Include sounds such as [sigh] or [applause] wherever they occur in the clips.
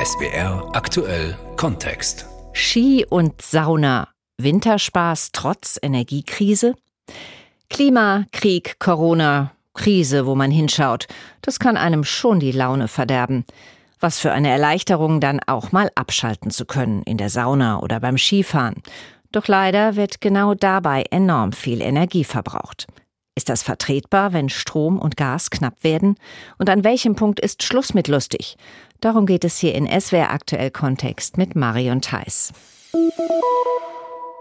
SBR aktuell Kontext. Ski und Sauna. Winterspaß trotz Energiekrise? Klima, Krieg, Corona, Krise, wo man hinschaut. Das kann einem schon die Laune verderben. Was für eine Erleichterung, dann auch mal abschalten zu können, in der Sauna oder beim Skifahren. Doch leider wird genau dabei enorm viel Energie verbraucht. Ist das vertretbar, wenn Strom und Gas knapp werden? Und an welchem Punkt ist Schluss mit lustig? Darum geht es hier in SWR aktuell Kontext mit Marion Theiss.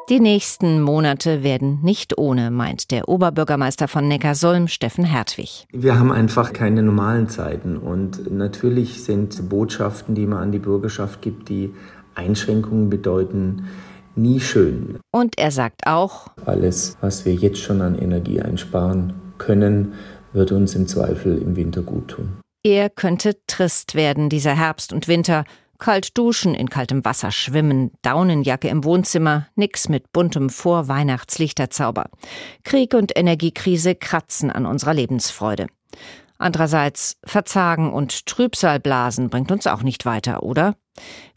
Die nächsten Monate werden nicht ohne, meint der Oberbürgermeister von Neckarsulm, Steffen Hertwig. Wir haben einfach keine normalen Zeiten. Und natürlich sind Botschaften, die man an die Bürgerschaft gibt, die Einschränkungen bedeuten, nie schön. Und er sagt auch, alles, was wir jetzt schon an Energie einsparen können, wird uns im Zweifel im Winter gut tun. Er könnte trist werden, dieser Herbst und Winter, Kalt duschen, in kaltem Wasser schwimmen, Daunenjacke im Wohnzimmer, nix mit buntem Vorweihnachtslichterzauber. Krieg und Energiekrise kratzen an unserer Lebensfreude. Andererseits Verzagen und Trübsalblasen bringt uns auch nicht weiter, oder?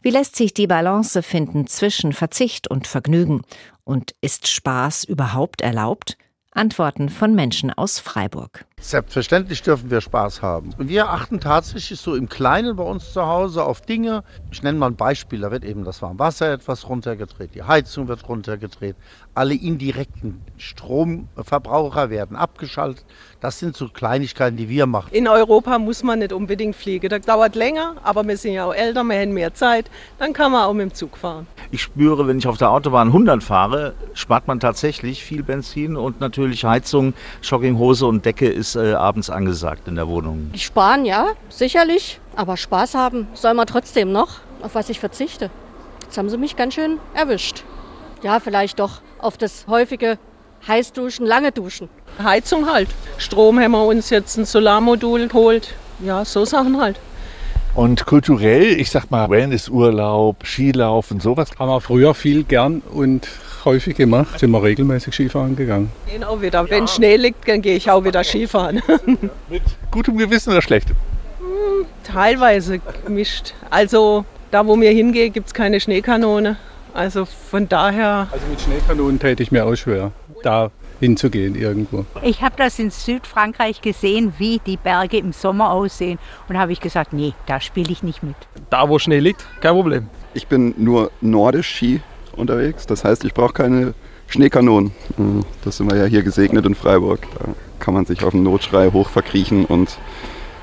Wie lässt sich die Balance finden zwischen Verzicht und Vergnügen? Und ist Spaß überhaupt erlaubt? Antworten von Menschen aus Freiburg. Selbstverständlich dürfen wir Spaß haben. Wir achten tatsächlich so im Kleinen bei uns zu Hause auf Dinge. Ich nenne mal ein Beispiel, da wird eben das Warmwasser etwas runtergedreht, die Heizung wird runtergedreht, alle indirekten Stromverbraucher werden abgeschaltet. Das sind so Kleinigkeiten, die wir machen. In Europa muss man nicht unbedingt fliegen. Das dauert länger, aber wir sind ja auch älter, wir haben mehr Zeit. Dann kann man auch mit dem Zug fahren. Ich spüre, wenn ich auf der Autobahn 100 fahre, spart man tatsächlich viel Benzin und natürlich Heizung, Jogginghose und Decke ist äh, abends angesagt in der Wohnung. Sparen, ja, sicherlich. Aber Spaß haben soll man trotzdem noch, auf was ich verzichte. Jetzt haben sie mich ganz schön erwischt. Ja, vielleicht doch auf das häufige Heißduschen, lange Duschen. Heizung halt. Strom haben wir uns jetzt ein Solarmodul geholt. Ja, so Sachen halt. Und kulturell, ich sag mal, Wellnessurlaub, Skilaufen, sowas. Haben wir früher viel gern und häufig gemacht. Sind wir regelmäßig Skifahren gegangen. Gehen auch wieder. Wenn Schnee liegt, dann gehe ich auch wieder Skifahren. [laughs] Mit gutem Gewissen oder schlechtem? Hm, teilweise gemischt. Also da, wo wir hingehen, gibt es keine Schneekanone. Also von daher. Also mit Schneekanonen täte ich mir auch schwer, da hinzugehen irgendwo. Ich habe das in Südfrankreich gesehen, wie die Berge im Sommer aussehen. Und habe ich gesagt, nee, da spiele ich nicht mit. Da, wo Schnee liegt, kein Problem. Ich bin nur nordisch Ski unterwegs. Das heißt, ich brauche keine Schneekanonen. Hm, das sind wir ja hier gesegnet in Freiburg. Da kann man sich auf den Notschrei hoch verkriechen und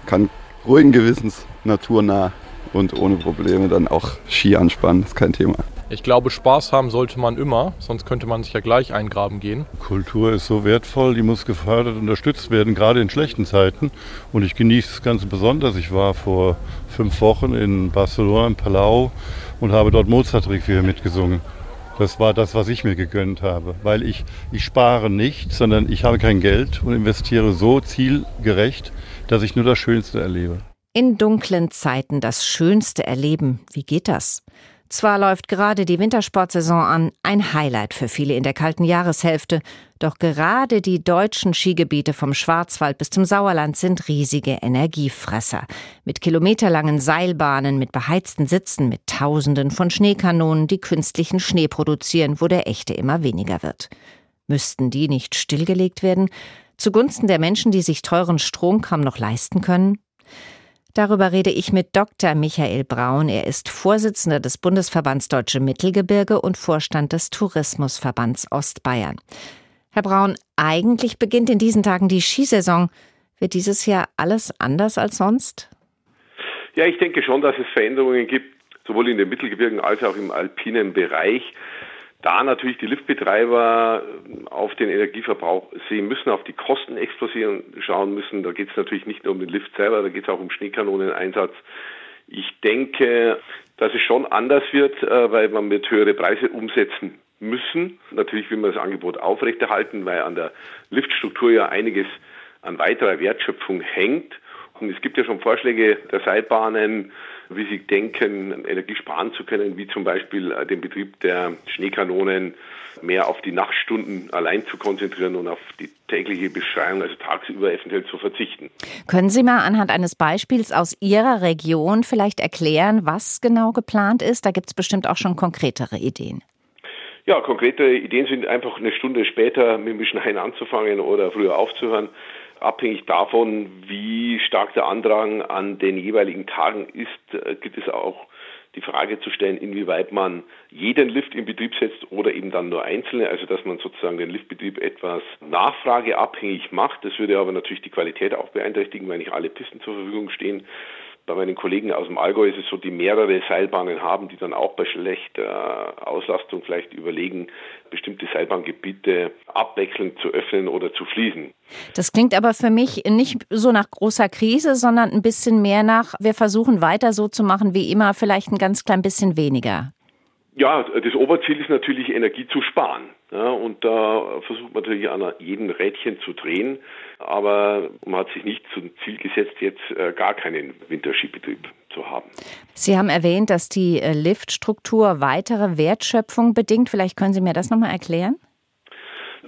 kann ruhigen Gewissens naturnah und ohne Probleme dann auch Ski anspannen. Das ist kein Thema. Ich glaube, Spaß haben sollte man immer, sonst könnte man sich ja gleich eingraben gehen. Kultur ist so wertvoll, die muss gefördert und unterstützt werden, gerade in schlechten Zeiten. Und ich genieße es ganz besonders. Ich war vor fünf Wochen in Barcelona, in Palau und habe dort Mozart-Requiem mitgesungen. Das war das, was ich mir gegönnt habe, weil ich, ich spare nicht, sondern ich habe kein Geld und investiere so zielgerecht, dass ich nur das Schönste erlebe. In dunklen Zeiten das Schönste erleben, wie geht das? Zwar läuft gerade die Wintersportsaison an, ein Highlight für viele in der kalten Jahreshälfte, doch gerade die deutschen Skigebiete vom Schwarzwald bis zum Sauerland sind riesige Energiefresser. Mit kilometerlangen Seilbahnen, mit beheizten Sitzen, mit Tausenden von Schneekanonen, die künstlichen Schnee produzieren, wo der echte immer weniger wird. Müssten die nicht stillgelegt werden? Zugunsten der Menschen, die sich teuren Strom kaum noch leisten können? Darüber rede ich mit Dr. Michael Braun. Er ist Vorsitzender des Bundesverbands Deutsche Mittelgebirge und Vorstand des Tourismusverbands Ostbayern. Herr Braun, eigentlich beginnt in diesen Tagen die Skisaison. Wird dieses Jahr alles anders als sonst? Ja, ich denke schon, dass es Veränderungen gibt, sowohl in den Mittelgebirgen als auch im alpinen Bereich da natürlich die Liftbetreiber auf den Energieverbrauch sehen müssen, auf die Kostenexplosion schauen müssen. Da geht es natürlich nicht nur um den Lift selber, da geht es auch um Schneekanoneneinsatz. Ich denke, dass es schon anders wird, äh, weil man mit höhere Preise umsetzen müssen. Natürlich will man das Angebot aufrechterhalten, weil an der Liftstruktur ja einiges an weiterer Wertschöpfung hängt. Es gibt ja schon Vorschläge der Seilbahnen, wie sie denken, Energie sparen zu können, wie zum Beispiel äh, den Betrieb der Schneekanonen mehr auf die Nachtstunden allein zu konzentrieren und auf die tägliche Beschreiung, also tagsüber eventuell zu verzichten. Können Sie mal anhand eines Beispiels aus Ihrer Region vielleicht erklären, was genau geplant ist? Da gibt es bestimmt auch schon konkretere Ideen. Ja, konkrete Ideen sind einfach eine Stunde später mit dem Schneien anzufangen oder früher aufzuhören. Abhängig davon, wie stark der Andrang an den jeweiligen Tagen ist, äh, gibt es auch die Frage zu stellen, inwieweit man jeden Lift in Betrieb setzt oder eben dann nur einzelne, also dass man sozusagen den Liftbetrieb etwas nachfrageabhängig macht. Das würde aber natürlich die Qualität auch beeinträchtigen, weil nicht alle Pisten zur Verfügung stehen bei meinen Kollegen aus dem Allgäu ist es so, die mehrere Seilbahnen haben, die dann auch bei schlechter Auslastung vielleicht überlegen, bestimmte Seilbahngebiete abwechselnd zu öffnen oder zu schließen. Das klingt aber für mich nicht so nach großer Krise, sondern ein bisschen mehr nach, wir versuchen weiter so zu machen wie immer, vielleicht ein ganz klein bisschen weniger. Ja, das Oberziel ist natürlich Energie zu sparen. Ja, und da versucht man natürlich an jedem Rädchen zu drehen. Aber man hat sich nicht zum Ziel gesetzt, jetzt äh, gar keinen Winterskibetrieb zu haben. Sie haben erwähnt, dass die äh, Liftstruktur weitere Wertschöpfung bedingt. Vielleicht können Sie mir das nochmal erklären?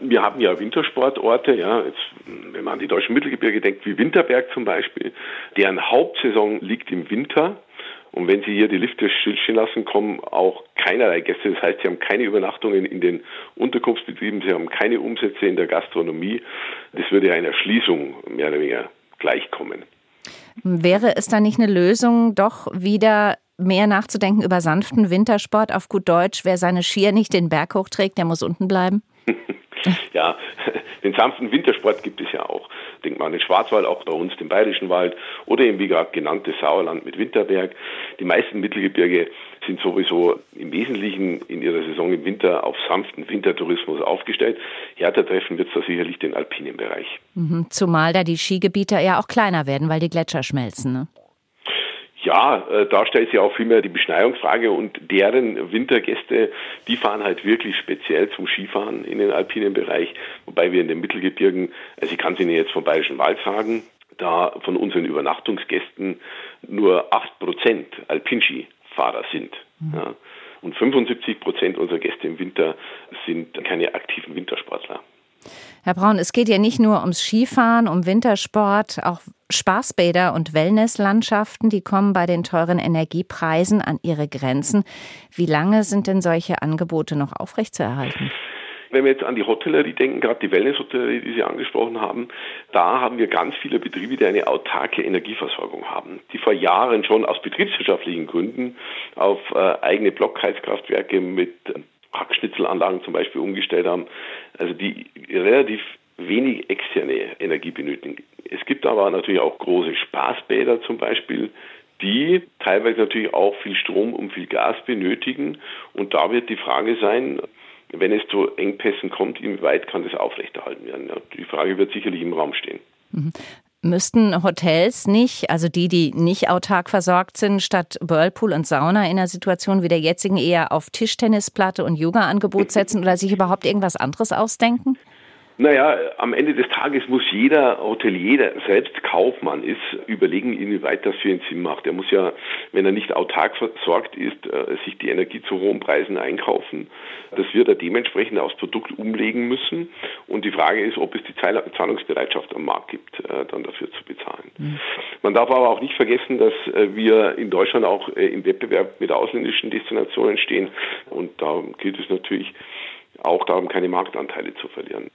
Wir haben ja Wintersportorte, ja, jetzt, wenn man an die deutschen Mittelgebirge denkt, wie Winterberg zum Beispiel, deren Hauptsaison liegt im Winter. Und wenn Sie hier die Lifte stillstehen lassen, kommen auch keinerlei Gäste. Das heißt, Sie haben keine Übernachtungen in den Unterkunftsbetrieben, Sie haben keine Umsätze in der Gastronomie. Das würde einer Schließung mehr oder weniger gleichkommen. Wäre es da nicht eine Lösung, doch wieder mehr nachzudenken über sanften Wintersport auf gut Deutsch? Wer seine Skier nicht den Berg hochträgt, der muss unten bleiben? [laughs] ja, den sanften Wintersport gibt es ja auch. Denkt man an den Schwarzwald, auch bei uns den Bayerischen Wald oder eben wie gerade genannte Sauerland mit Winterberg. Die meisten Mittelgebirge sind sowieso im Wesentlichen in ihrer Saison im Winter auf sanften Wintertourismus aufgestellt. Härter treffen wird es da sicherlich den alpinen Bereich. Mhm, zumal da die Skigebiete ja auch kleiner werden, weil die Gletscher schmelzen. Ne? Ja, äh, da stellt sich auch vielmehr die Beschneiungsfrage und deren Wintergäste, die fahren halt wirklich speziell zum Skifahren in den alpinen Bereich, wobei wir in den Mittelgebirgen, also ich kann es Ihnen jetzt vom Bayerischen Wald sagen, da von unseren Übernachtungsgästen nur 8% Alpinski-Fahrer sind. Mhm. Ja. Und 75 Prozent unserer Gäste im Winter sind keine aktiven Wintersportler. Herr Braun, es geht ja nicht nur ums Skifahren, um Wintersport, auch Spaßbäder und Wellnesslandschaften, die kommen bei den teuren Energiepreisen an ihre Grenzen. Wie lange sind denn solche Angebote noch aufrechtzuerhalten? Wenn wir jetzt an die Hotellerie denken, gerade die Wellness-Hotellerie, die Sie angesprochen haben, da haben wir ganz viele Betriebe, die eine autarke Energieversorgung haben, die vor Jahren schon aus betriebswirtschaftlichen Gründen auf äh, eigene Blockheizkraftwerke mit Hackschnitzelanlagen zum Beispiel umgestellt haben, also die relativ wenig externe Energie benötigen. Es gibt aber natürlich auch große Spaßbäder zum Beispiel, die teilweise natürlich auch viel Strom und viel Gas benötigen. Und da wird die Frage sein, wenn es zu Engpässen kommt, inwieweit kann das aufrechterhalten werden? Die Frage wird sicherlich im Raum stehen. Müssten Hotels nicht, also die, die nicht autark versorgt sind, statt Whirlpool und Sauna in einer Situation wie der jetzigen eher auf Tischtennisplatte und Yoga-Angebot setzen oder sich überhaupt irgendwas anderes ausdenken? Naja, am Ende des Tages muss jeder Hotelier, der selbst Kaufmann ist, überlegen, inwieweit das für ihn Sinn macht. Er muss ja, wenn er nicht autark versorgt ist, äh, sich die Energie zu hohen Preisen einkaufen. Das wird er dementsprechend aufs Produkt umlegen müssen. Und die Frage ist, ob es die Zahlungsbereitschaft am Markt gibt, äh, dann dafür zu bezahlen. Mhm. Man darf aber auch nicht vergessen, dass äh, wir in Deutschland auch im Wettbewerb mit ausländischen Destinationen stehen. Und da gilt es natürlich auch darum, keine Marktanteile zu verlieren.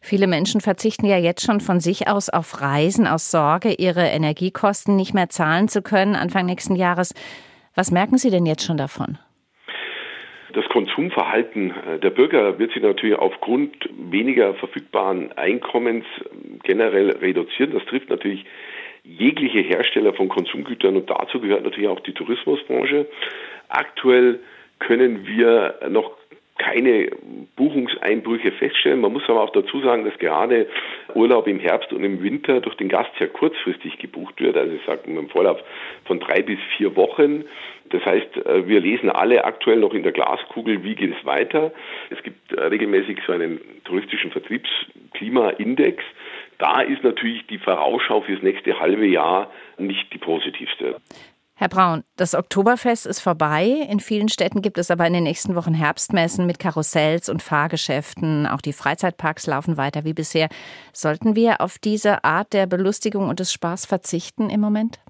Viele Menschen verzichten ja jetzt schon von sich aus auf Reisen aus Sorge, ihre Energiekosten nicht mehr zahlen zu können Anfang nächsten Jahres. Was merken Sie denn jetzt schon davon? Das Konsumverhalten äh, der Bürger wird sich natürlich aufgrund weniger verfügbaren Einkommens ähm, generell reduzieren. Das trifft natürlich jegliche Hersteller von Konsumgütern und dazu gehört natürlich auch die Tourismusbranche. Aktuell können wir noch keine Buchungseinbrüche feststellen. Man muss aber auch dazu sagen, dass gerade Urlaub im Herbst und im Winter durch den Gast sehr kurzfristig gebucht wird. Also ich sage im Vorlauf von drei bis vier Wochen. Das heißt, äh, wir lesen alle aktuell noch in der Glaskugel, wie geht es weiter. Es gibt äh, regelmäßig so einen touristischen Vertriebsklimaindex. Da ist natürlich die Vorausschau fürs nächste halbe Jahr nicht die positivste. Herr Braun, das Oktoberfest ist vorbei. In vielen Städten gibt es aber in den nächsten Wochen Herbstmessen mit Karussells und Fahrgeschäften. Auch die Freizeitparks laufen weiter wie bisher. Sollten wir auf diese Art der Belustigung und des Spaß verzichten im Moment?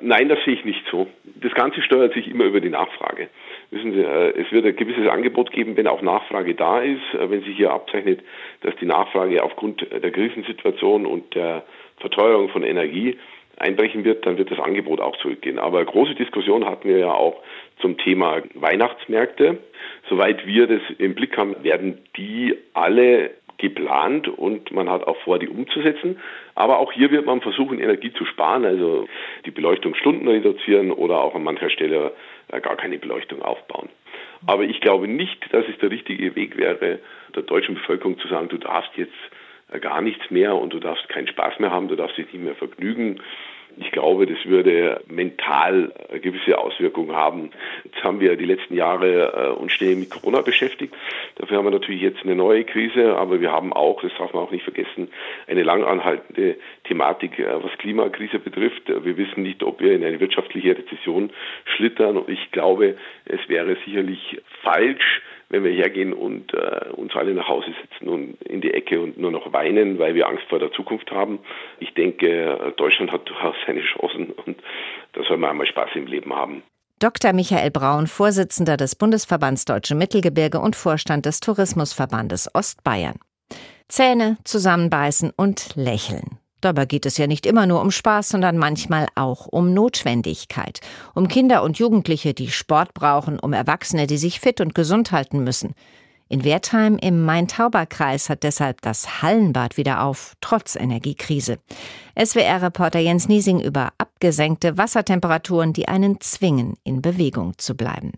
Nein, das sehe ich nicht so. Das Ganze steuert sich immer über die Nachfrage. Wissen Sie, äh, es wird ein gewisses Angebot geben, wenn auch Nachfrage da ist. Äh, wenn sich hier abzeichnet, dass die Nachfrage aufgrund der Krisensituation und der Verteuerung von Energie einbrechen wird, dann wird das Angebot auch zurückgehen. Aber große Diskussion hatten wir ja auch zum Thema Weihnachtsmärkte. Soweit wir das im Blick haben, werden die alle geplant und man hat auch vor, die umzusetzen. Aber auch hier wird man versuchen, Energie zu sparen, also die Beleuchtungsstunden reduzieren oder auch an mancher Stelle äh, gar keine Beleuchtung aufbauen. Aber ich glaube nicht, dass es der richtige Weg wäre, der deutschen Bevölkerung zu sagen, du darfst jetzt gar nichts mehr und du darfst keinen Spaß mehr haben, du darfst dich nicht mehr vergnügen. Ich glaube, das würde mental gewisse Auswirkungen haben. Jetzt haben wir die letzten Jahre äh, uns schnell mit Corona beschäftigt. Dafür haben wir natürlich jetzt eine neue Krise, aber wir haben auch, das darf man auch nicht vergessen, eine lang anhaltende Thematik, äh, was Klimakrise betrifft. Wir wissen nicht, ob wir in eine wirtschaftliche Rezession schlittern und ich glaube, es wäre sicherlich falsch, wenn wir hergehen und äh, uns alle nach Hause sitzen und in die Ecke und nur noch weinen, weil wir Angst vor der Zukunft haben. Ich denke, Deutschland hat durchaus seine Chancen und da soll man einmal Spaß im Leben haben. Dr. Michael Braun, Vorsitzender des Bundesverbands Deutsche Mittelgebirge und Vorstand des Tourismusverbandes Ostbayern. Zähne zusammenbeißen und lächeln. Dabei geht es ja nicht immer nur um Spaß, sondern manchmal auch um Notwendigkeit. Um Kinder und Jugendliche, die Sport brauchen, um Erwachsene, die sich fit und gesund halten müssen. In Wertheim im Main-Tauber-Kreis hat deshalb das Hallenbad wieder auf, trotz Energiekrise. SWR-Reporter Jens Niesing über abgesenkte Wassertemperaturen, die einen zwingen, in Bewegung zu bleiben.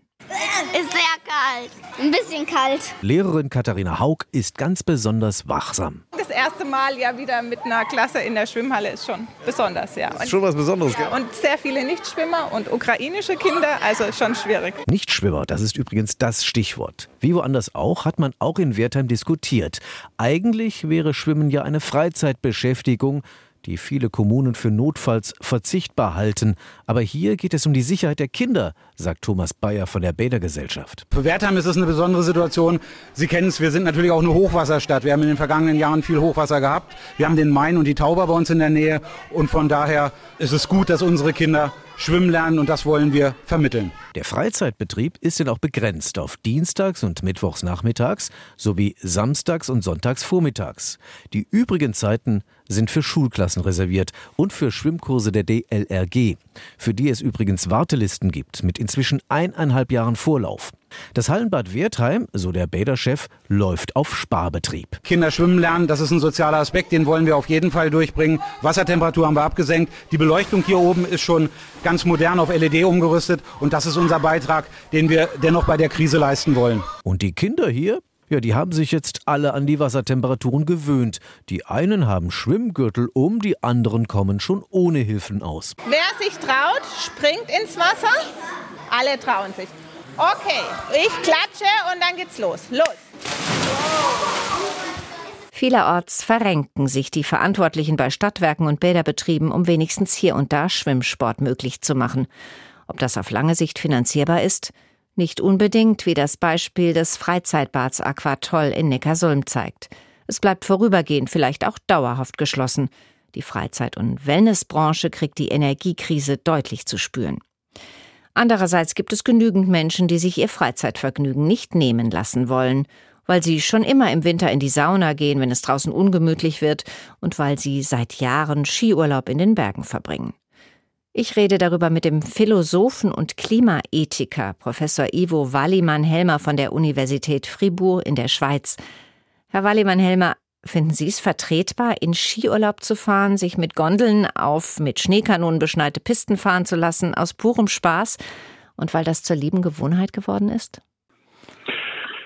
Ist sehr kalt. Ein bisschen kalt. Lehrerin Katharina Haug ist ganz besonders wachsam. Das erste Mal ja wieder mit einer Klasse in der Schwimmhalle ist schon besonders, ja. ist schon was Besonderes, ja. Und sehr viele Nichtschwimmer und ukrainische Kinder, also schon schwierig. Nichtschwimmer, das ist übrigens das Stichwort. Wie woanders auch, hat man auch in Wertheim diskutiert. Eigentlich wäre Schwimmen ja eine Freizeitbeschäftigung die viele Kommunen für notfalls verzichtbar halten. Aber hier geht es um die Sicherheit der Kinder, sagt Thomas Bayer von der Bädergesellschaft. Für Wertheim ist es eine besondere Situation. Sie kennen es, wir sind natürlich auch eine Hochwasserstadt. Wir haben in den vergangenen Jahren viel Hochwasser gehabt. Wir haben den Main und die Tauber bei uns in der Nähe. Und von daher ist es gut, dass unsere Kinder schwimmen lernen und das wollen wir vermitteln. Der Freizeitbetrieb ist denn auch begrenzt auf Dienstags und Mittwochs nachmittags sowie Samstags und Sonntags vormittags. Die übrigen Zeiten sind für Schulklassen reserviert und für Schwimmkurse der DLRG, für die es übrigens Wartelisten gibt mit inzwischen eineinhalb Jahren Vorlauf. Das Hallenbad Wertheim, so der Bäderchef, läuft auf Sparbetrieb. Kinder schwimmen lernen, das ist ein sozialer Aspekt, den wollen wir auf jeden Fall durchbringen. Wassertemperatur haben wir abgesenkt. Die Beleuchtung hier oben ist schon ganz modern auf LED umgerüstet und das ist unser Beitrag, den wir dennoch bei der Krise leisten wollen. Und die Kinder hier? Ja, die haben sich jetzt alle an die Wassertemperaturen gewöhnt. Die einen haben Schwimmgürtel um, die anderen kommen schon ohne Hilfen aus. Wer sich traut, springt ins Wasser. Alle trauen sich. Okay, ich klatsche und dann geht's los. Los! Vielerorts verrenken sich die Verantwortlichen bei Stadtwerken und Bäderbetrieben, um wenigstens hier und da Schwimmsport möglich zu machen. Ob das auf lange Sicht finanzierbar ist? Nicht unbedingt, wie das Beispiel des Freizeitbads Aquatoll in Neckarsulm zeigt. Es bleibt vorübergehend, vielleicht auch dauerhaft geschlossen. Die Freizeit- und Wellnessbranche kriegt die Energiekrise deutlich zu spüren. Andererseits gibt es genügend Menschen, die sich ihr Freizeitvergnügen nicht nehmen lassen wollen, weil sie schon immer im Winter in die Sauna gehen, wenn es draußen ungemütlich wird, und weil sie seit Jahren Skiurlaub in den Bergen verbringen. Ich rede darüber mit dem Philosophen und Klimaethiker Professor Ivo Wallimann-Helmer von der Universität Fribourg in der Schweiz. Herr Wallimann-Helmer, Finden Sie es vertretbar, in Skiurlaub zu fahren, sich mit Gondeln auf mit Schneekanonen beschneite Pisten fahren zu lassen, aus purem Spaß und weil das zur lieben Gewohnheit geworden ist?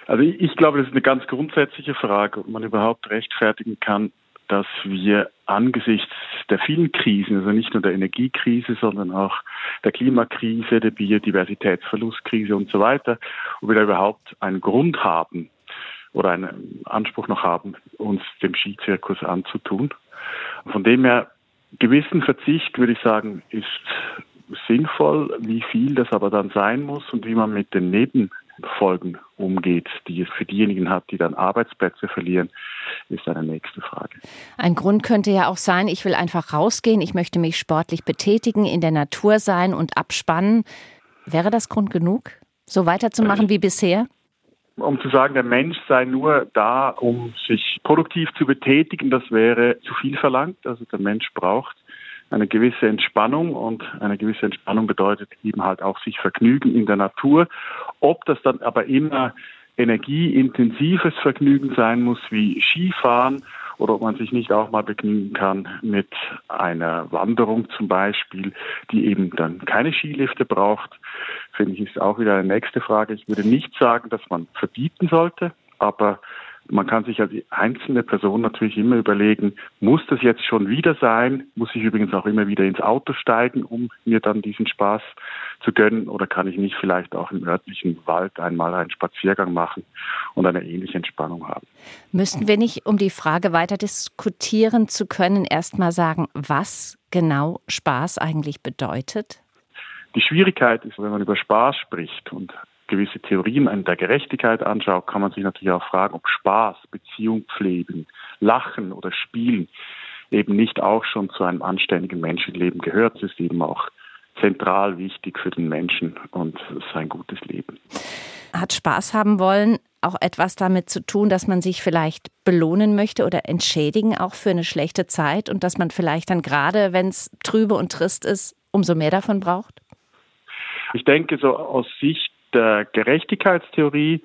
Also ich glaube, das ist eine ganz grundsätzliche Frage, ob man überhaupt rechtfertigen kann, dass wir angesichts der vielen Krisen, also nicht nur der Energiekrise, sondern auch der Klimakrise, der Biodiversitätsverlustkrise und so weiter, ob wir da überhaupt einen Grund haben, oder einen Anspruch noch haben, uns dem Skizirkus anzutun. Von dem her, gewissen Verzicht, würde ich sagen, ist sinnvoll, wie viel das aber dann sein muss und wie man mit den Nebenfolgen umgeht, die es für diejenigen hat, die dann Arbeitsplätze verlieren, ist eine nächste Frage. Ein Grund könnte ja auch sein, ich will einfach rausgehen, ich möchte mich sportlich betätigen, in der Natur sein und abspannen. Wäre das Grund genug, so weiterzumachen wie bisher? Um zu sagen, der Mensch sei nur da, um sich produktiv zu betätigen, das wäre zu viel verlangt. Also der Mensch braucht eine gewisse Entspannung und eine gewisse Entspannung bedeutet eben halt auch sich vergnügen in der Natur. Ob das dann aber immer energieintensives Vergnügen sein muss wie Skifahren oder ob man sich nicht auch mal begnügen kann mit einer Wanderung zum Beispiel, die eben dann keine Skilifte braucht, finde ich, ist auch wieder eine nächste Frage. Ich würde nicht sagen, dass man verbieten sollte, aber man kann sich als einzelne Person natürlich immer überlegen, muss das jetzt schon wieder sein? Muss ich übrigens auch immer wieder ins Auto steigen, um mir dann diesen Spaß zu gönnen? Oder kann ich nicht vielleicht auch im örtlichen Wald einmal einen Spaziergang machen und eine ähnliche Entspannung haben? Müssten wir nicht, um die Frage weiter diskutieren zu können, erstmal sagen, was genau Spaß eigentlich bedeutet? Die Schwierigkeit ist, wenn man über Spaß spricht und gewisse Theorien der Gerechtigkeit anschaut, kann man sich natürlich auch fragen, ob Spaß, Beziehung pflegen, Lachen oder Spielen eben nicht auch schon zu einem anständigen Menschenleben gehört. Es ist eben auch zentral wichtig für den Menschen und sein gutes Leben. Hat Spaß haben wollen auch etwas damit zu tun, dass man sich vielleicht belohnen möchte oder entschädigen auch für eine schlechte Zeit und dass man vielleicht dann gerade, wenn es trübe und trist ist, umso mehr davon braucht? Ich denke, so aus Sicht der Gerechtigkeitstheorie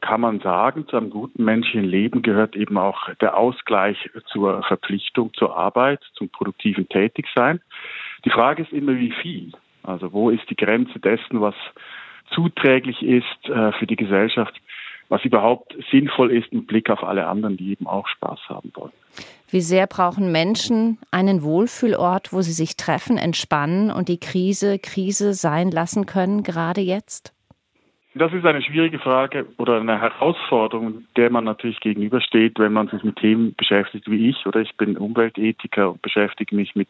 kann man sagen, zu einem guten menschlichen Leben gehört eben auch der Ausgleich zur Verpflichtung zur Arbeit, zum produktiven Tätigsein. Die Frage ist immer, wie viel. Also wo ist die Grenze dessen, was zuträglich ist äh, für die Gesellschaft, was überhaupt sinnvoll ist mit Blick auf alle anderen, die eben auch Spaß haben wollen. Wie sehr brauchen Menschen einen Wohlfühlort, wo sie sich treffen, entspannen und die Krise Krise sein lassen können, gerade jetzt? Das ist eine schwierige Frage oder eine Herausforderung, der man natürlich gegenübersteht, wenn man sich mit Themen beschäftigt wie ich. Oder ich bin Umweltethiker und beschäftige mich mit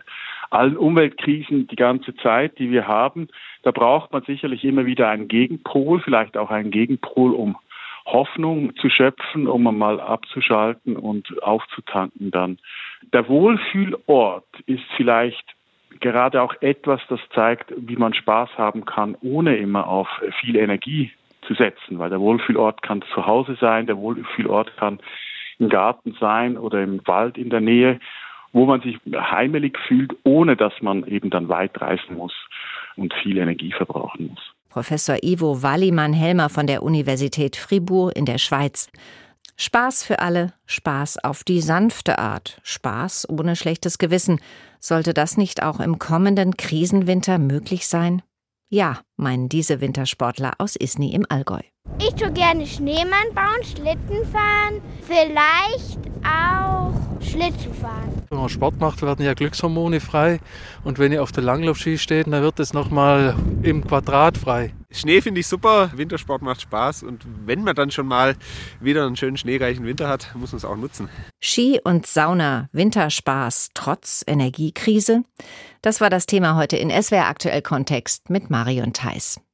allen Umweltkrisen die ganze Zeit, die wir haben. Da braucht man sicherlich immer wieder einen Gegenpol, vielleicht auch einen Gegenpol, um Hoffnung zu schöpfen, um mal abzuschalten und aufzutanken dann. Der Wohlfühlort ist vielleicht gerade auch etwas, das zeigt, wie man Spaß haben kann, ohne immer auf viel Energie zu setzen, weil der Wohlfühlort kann zu Hause sein, der Wohlfühlort kann im Garten sein oder im Wald in der Nähe, wo man sich heimelig fühlt, ohne dass man eben dann weit reisen muss und viel Energie verbrauchen muss. Professor Ivo Wallimann-Helmer von der Universität Fribourg in der Schweiz. Spaß für alle, Spaß auf die sanfte Art, Spaß ohne schlechtes Gewissen. Sollte das nicht auch im kommenden Krisenwinter möglich sein? Ja, meinen diese Wintersportler aus Isny im Allgäu. Ich tue gerne Schneemann bauen, Schlitten fahren, vielleicht auch Schlittschuh fahren. Wenn man Sport macht, werden ja Glückshormone frei. Und wenn ihr auf der Langlaufski steht, dann wird es nochmal im Quadrat frei. Schnee finde ich super, Wintersport macht Spaß und wenn man dann schon mal wieder einen schönen schneereichen Winter hat, muss man es auch nutzen. Ski und Sauna, Winterspaß trotz Energiekrise? Das war das Thema heute in SWR aktuell Kontext mit Marion Theiss.